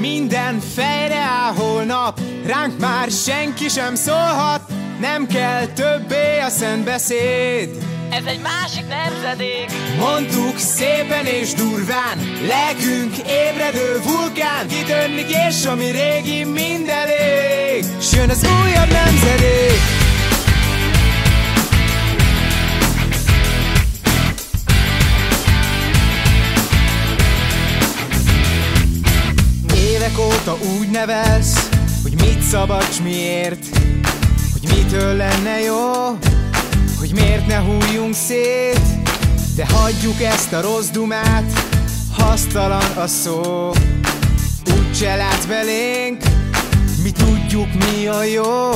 Minden fejre áll holnap, ránk már senki sem szólhat, nem kell többé a szent beszéd. Ez egy másik nemzedék Mondtuk szépen és durván, lelkünk ébredő vulkán, kitörnik és ami régi mind elég, s jön az újabb nemzedék. Óta úgy nevelsz, hogy mit szabad, s miért, hogy mitől lenne jó, hogy miért ne hújjunk szét, de hagyjuk ezt a rossz dumát, hasztalan a szó. Úgyse látsz belénk, mi tudjuk mi a jó,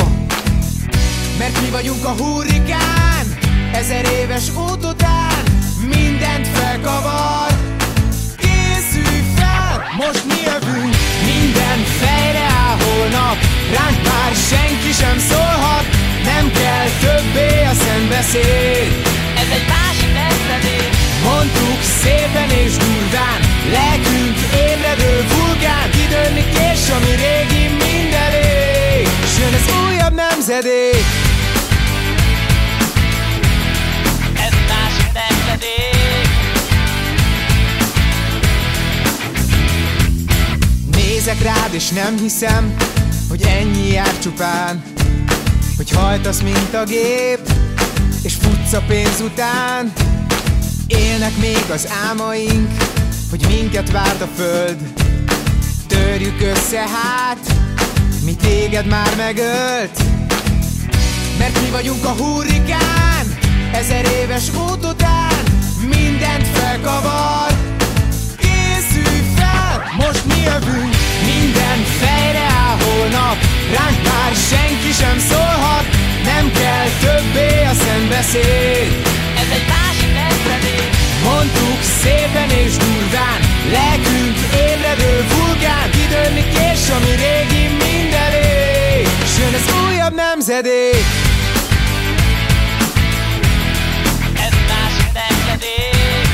mert mi vagyunk a hurrikán, ezer éves út után, mindent felkavar, beszéd. Ez egy másik nemzedék Mondtuk szépen és durván, lelkünk ébredő vulkán, kidőlnik és ami régi mind elég, s jön az újabb nemzedék. Ez másik nemzedék Nézek rád és nem hiszem, hogy ennyi jár csupán Hogy hajtasz, mint a gép, a pénz után. Élnek még az álmaink, hogy minket várt a föld. Törjük össze hát, mi téged már megölt. Mert mi vagyunk a hurrikán, ezer éves út után. Mindent felkavar, Készülj fel, most mi jövünk Minden fejre áll holnap. Ránk már senki sem szólhat Nem kell többé beszéd Ez egy másik nemzedék Mondtuk szépen és durván Lelkünk ébredő vulkán Kidőlnik és ami régi mind elég S jön az újabb nemzedék. Ez másik nemzedék.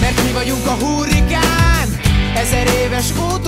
Mert mi vagyunk a hurrikán Ezer éves út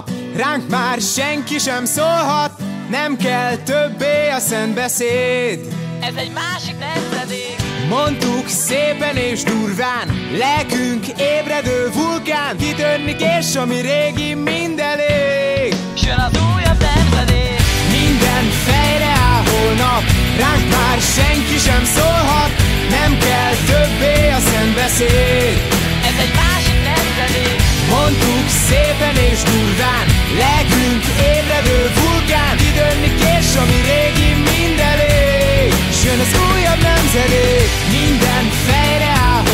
holnap Ránk már senki sem szólhat Nem kell többé a szent beszéd Ez egy másik nemzedék. Mondtuk szépen és durván Lelkünk ébredő vulkán Kitörnik és ami régi mind elég jön az újabb nemzedék. Minden fejre áll holnap Ránk már senki sem szólhat Nem kell többé a szent beszéd és durván Lelkünk ébredő vulkán Kidönnik és ami régi mind elég S jön az újabb nemzedék Minden fejre áll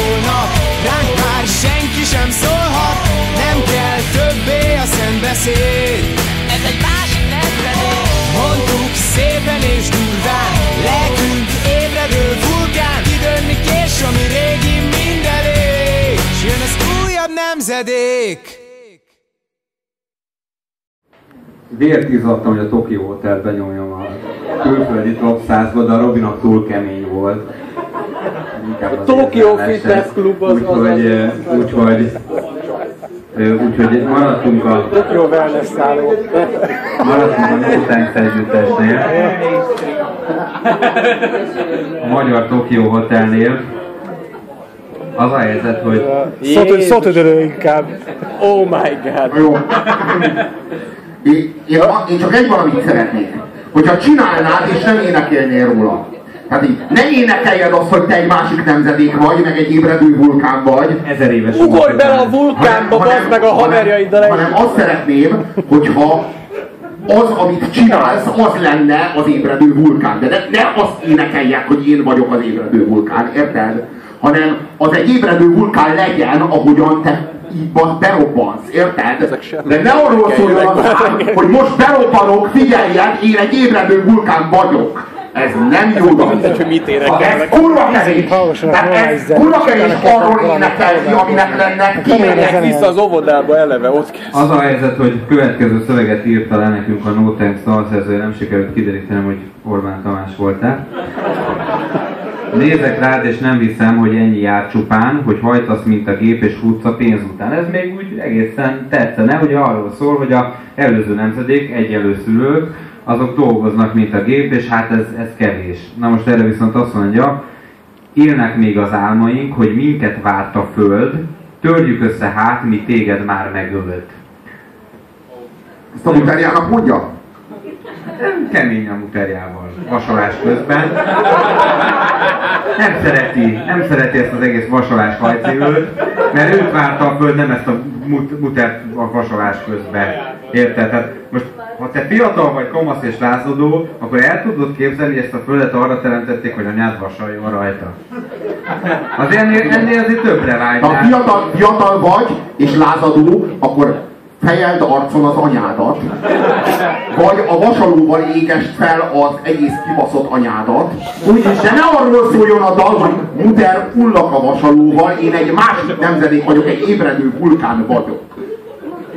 Ránk már senki sem szólhat Nem kell többé a szent beszéd Ez egy másik nemzedék Mondtuk szépen és durván Lelkünk ébredő vulkán Kidönnik és ami régi mind elég S jön az újabb nemzedék Vért izzadtam, hogy a Tokyo Hotel benyomjam a külföldi top 100-ba, de a Robinak túl kemény volt. Inkább az Tokyo. Fitness Club az- az- Úgyhogy, eh, úgyhogy, úgyhogy maradtunk a, jó wellness szálló. maradtunk a Thanks együttesnél. A magyar Tokyo Hotelnél. Az a helyzet, hogy Szótüdölő inkább. Oh my god. Jó. Én, én, én csak egy valamit szeretnék. Hogyha csinálnád és nem énekelnél róla. Tehát így, ne énekeljed azt, hogy te egy másik nemzedék vagy, meg egy ébredő vulkán vagy. ezer éves Ugorj bele a vulkánba, bazd meg a haverjaiddal hanem, hanem azt szeretném, hogyha az, amit csinálsz, az lenne az ébredő vulkán. De ne, ne azt énekelják, hogy én vagyok az ébredő vulkán, érted? Hanem az egy ébredő vulkán legyen, ahogyan te így ba- berobbansz, érted? De ne arról szóljon a szám, hogy most berobbanok, figyeljen, én egy ébredő vulkán vagyok. ez nem jó énekelnek. ez kurva kevés. Tehát ez kurva kevés arról énekelni, aminek lenne kéne. zene. Vissza az óvodába eleve, ott kezd. Az a helyzet, hogy következő szöveget írta le nekünk a No Thanks dalszerzője, nem sikerült kiderítenem, hogy Orbán Tamás voltál. Nézek rád, és nem hiszem, hogy ennyi jár csupán, hogy hajtasz, mint a gép, és futsz a pénz után. Ez még úgy egészen tetszene, hogy arról szól, hogy a előző nemzedék, egyelőszülők, azok dolgoznak, mint a gép, és hát ez, ez kevés. Na most erre viszont azt mondja, élnek még az álmaink, hogy minket várt a föld, törjük össze hát, mi téged már megölt. Ezt a mondja? Kemény a muterjával, vasalás közben. Nem szereti, nem szereti ezt az egész vasalás hajcívőt, mert őt várta a nem ezt a mut, mutert a vasalás közben. Érted? Tehát most, ha te fiatal vagy, komasz és lázadó, akkor el tudod képzelni, hogy ezt a földet arra teremtették, hogy anyád vasaljon rajta. Az ennél, ennél azért többre Ha vágynál. fiatal, fiatal vagy és lázadó, akkor fejeld arcon az anyádat, vagy a vasalóval égest fel az egész kibaszott anyádat. Úgyis, de ne arról szóljon a dal, hogy muter ullak a vasalóval, én egy másik nemzedék vagyok, egy ébredő vulkán vagyok.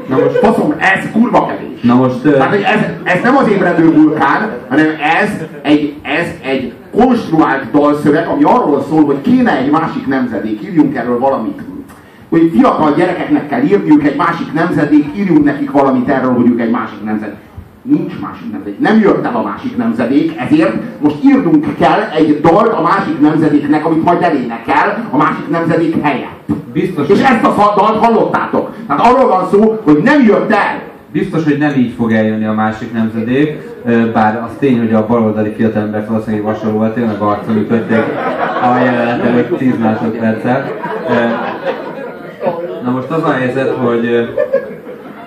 Na most faszom, ez kurva kevés. Na most, ö, Tehát, hogy ez, ez nem az ébredő vulkán, hanem ez egy, ez egy konstruált dalszöveg, ami arról szól, hogy kéne egy másik nemzedék, írjunk erről valamit. Hogy fiatal gyerekeknek kell írniuk egy másik nemzedék, írjunk nekik valamit erről, hogy ők egy másik nemzedék. Nincs másik nemzedék. Nem jött el a másik nemzedék, ezért most írnunk kell egy dalt a másik nemzedéknek, amit majd elénekel a másik nemzedék helyett. biztos, És ezt a dalt hallottátok. Tehát arról van szó, hogy nem jött el. Biztos, hogy nem így fog eljönni a másik nemzedék, bár az tény, hogy a baloldali fiatalember valószínűleg hasonlóan tényleg arcon ütötték a jelenetet, hogy 10 másodpercet. Na most az a helyzet, hogy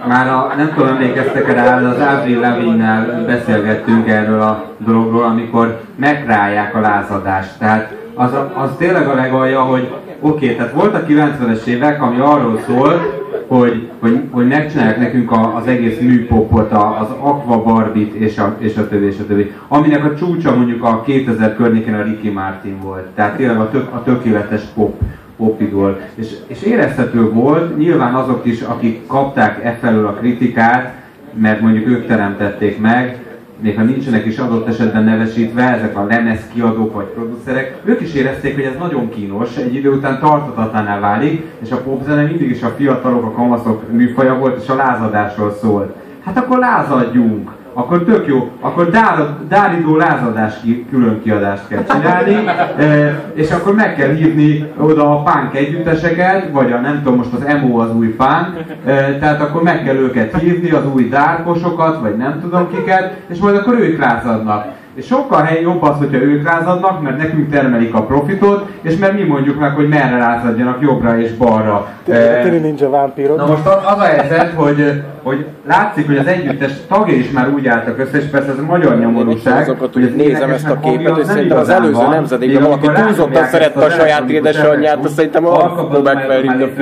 már a, nem tudom, emlékeztek rá, de az Avril Lavigne-nál beszélgettünk erről a dologról, amikor megráják a lázadást. Tehát az, a, az tényleg a legalja, hogy oké, okay, tehát volt a 90-es évek, ami arról szól, hogy, hogy, hogy megcsinálják nekünk a, az egész műpopot, a, az Aqua Barbit és a, és a többi, és a többi. Aminek a csúcsa mondjuk a 2000 környékén a Ricky Martin volt. Tehát tényleg a, tök, a tökéletes pop popidol. És, és érezhető volt, nyilván azok is, akik kapták e felől a kritikát, mert mondjuk ők teremtették meg, még ha nincsenek is adott esetben nevesítve, ezek a lemez kiadók vagy producerek, ők is érezték, hogy ez nagyon kínos, egy idő után tartatatlaná válik, és a popzene mindig is a fiatalok, a kamaszok műfaja volt, és a lázadásról szólt. Hát akkor lázadjunk! Akkor tök jó, akkor dár, dáridó lázadás külön kiadást kell csinálni, e, és akkor meg kell hívni oda a punk együtteseket, vagy a nem tudom, most az emo az új punk, e, tehát akkor meg kell őket hívni, az új dárkosokat, vagy nem tudom kiket, és majd akkor ők lázadnak. És sokkal hely jobb az, hogyha ők lázadnak, mert nekünk termelik a profitot, és mert mi mondjuk meg, hogy merre lázadjanak jobbra és balra. E, Tini Ninja vámpírok. Na most az a helyzet, hogy, hogy látszik, hogy az együttes tagjai is már úgy álltak össze, és persze ez a magyar nyomorúság, Azokat, hogy hogy nézem ezt a képet, és szerintem az előző nemzedékben valaki túlzottan szerette a saját édesanyját, azt szerintem a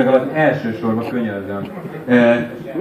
az elsősorban könyörgöm.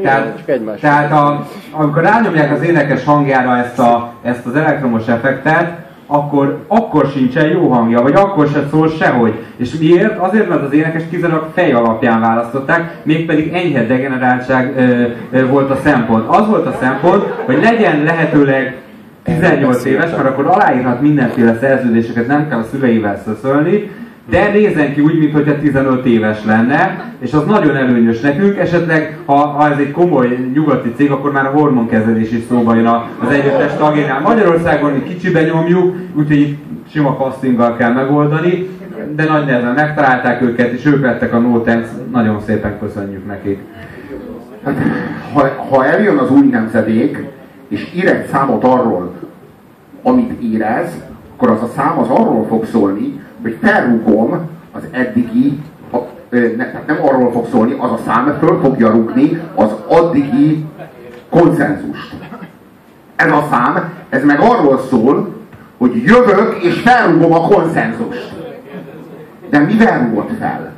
Tehát, tehát a, amikor rányomják az énekes hangjára ezt, a, ezt az elektromos effektet, akkor, akkor sincsen jó hangja, vagy akkor se szól sehogy. És miért? Azért, mert az énekes kizárólag fej alapján választották, mégpedig enyhe degeneráltság ö, ö, volt a szempont. Az volt a szempont, hogy legyen lehetőleg 18 éves, mert akkor aláírhat mindenféle szerződéseket, nem kell a szüleivel szöszölni, de nézzen ki úgy, mintha 15 éves lenne, és az nagyon előnyös nekünk, esetleg ha, ha ez egy komoly nyugati cég, akkor már a hormonkezelés is szóba jön az együttes tagjánál. Magyarországon mi kicsibe nyomjuk, úgyhogy itt sima castinggal kell megoldani, de nagy nehezen megtalálták őket, és ők lettek a No Thanks. nagyon szépen köszönjük nekik. Hát, ha, ha eljön az új nemzedék, és ír egy számot arról, amit érez, akkor az a szám az arról fog szólni, hogy felrúgom az eddigi, ne, tehát nem arról fog szólni, az a szám föl fogja rúgni az addigi konszenzust. Ez a szám, ez meg arról szól, hogy jövök és felrúgom a konszenzust. De mivel rúgott fel?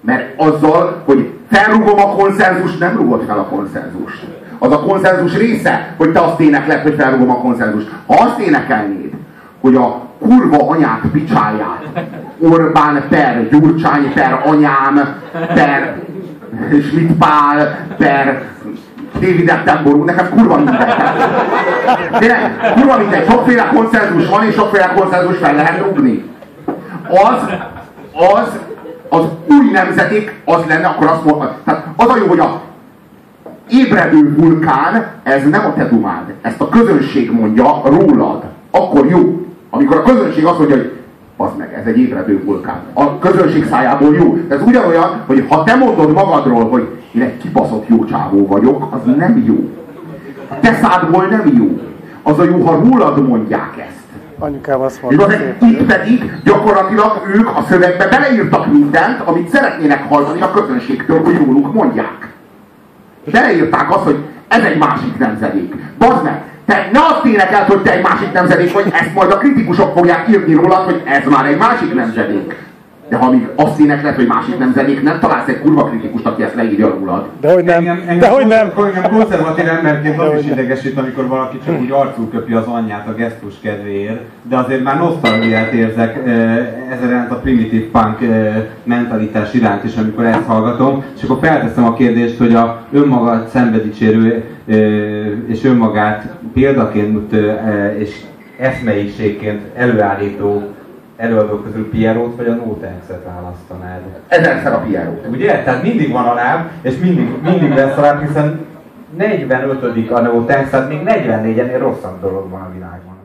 Mert azzal, hogy felrúgom a konszenzus, nem rúgod fel a konszenzus. Az a konszenzus része, hogy te azt énekled, hogy felrúgom a konszenzus. Ha azt énekelnéd, hogy a kurva anyát picsáját Orbán per Gyurcsány per anyám per Schmidt Pál per David Attenborough, nekem kurva mindegy. Tényleg, kurva mindegy, sokféle konszenzus van, és sokféle konszenzus fel lehet rúgni. Az, az, az új nemzeték az lenne, akkor azt mondta, tehát az a jó, hogy a ébredő vulkán, ez nem a te dumád. Ezt a közönség mondja rólad. Akkor jó. Amikor a közönség azt mondja, hogy az meg, ez egy ébredő vulkán. A közönség szájából jó. Ez ugyanolyan, hogy ha te mondod magadról, hogy én egy kibaszott jó csávó vagyok, az nem jó. A te szádból nem jó. Az a jó, ha rólad mondják ezt. Anyukám azt mondta, itt pedig gyakorlatilag ők a szövegbe beleírtak mindent, amit szeretnének hallani a közönségtől, hogy róluk mondják. Beleírták azt, hogy ez egy másik nemzedék. Bazd meg! Te ne azt énekelt, hogy te egy másik nemzedék vagy, ezt majd a kritikusok fogják írni rólad, hogy ez már egy másik nemzedék. De ha még azt énekled, hogy másik nemzedék, nem találsz egy kurva kritikust, aki ezt leírja rólad. De hogy nem, Engem, engem, de hogy nem. Engem konzervatív emberként az is nem. idegesít, amikor valaki csak úgy arcul köpi az anyját a gesztus kedvéért, de azért már nosztalgiát érzek iránt a primitív punk mentalitás iránt is, amikor ezt hallgatom, és akkor felteszem a kérdést, hogy a önmagát szembedicsérő és önmagát példaként és eszmeiségként előállító előadók közül Pierrot vagy a Notenxet választanád? Ezerszer a Piero. Ugye? Tehát mindig van a láb, és mindig, mindig lesz a láb, hiszen 45. a Notex, tehát még 44-ennél rosszabb dolog van a világban.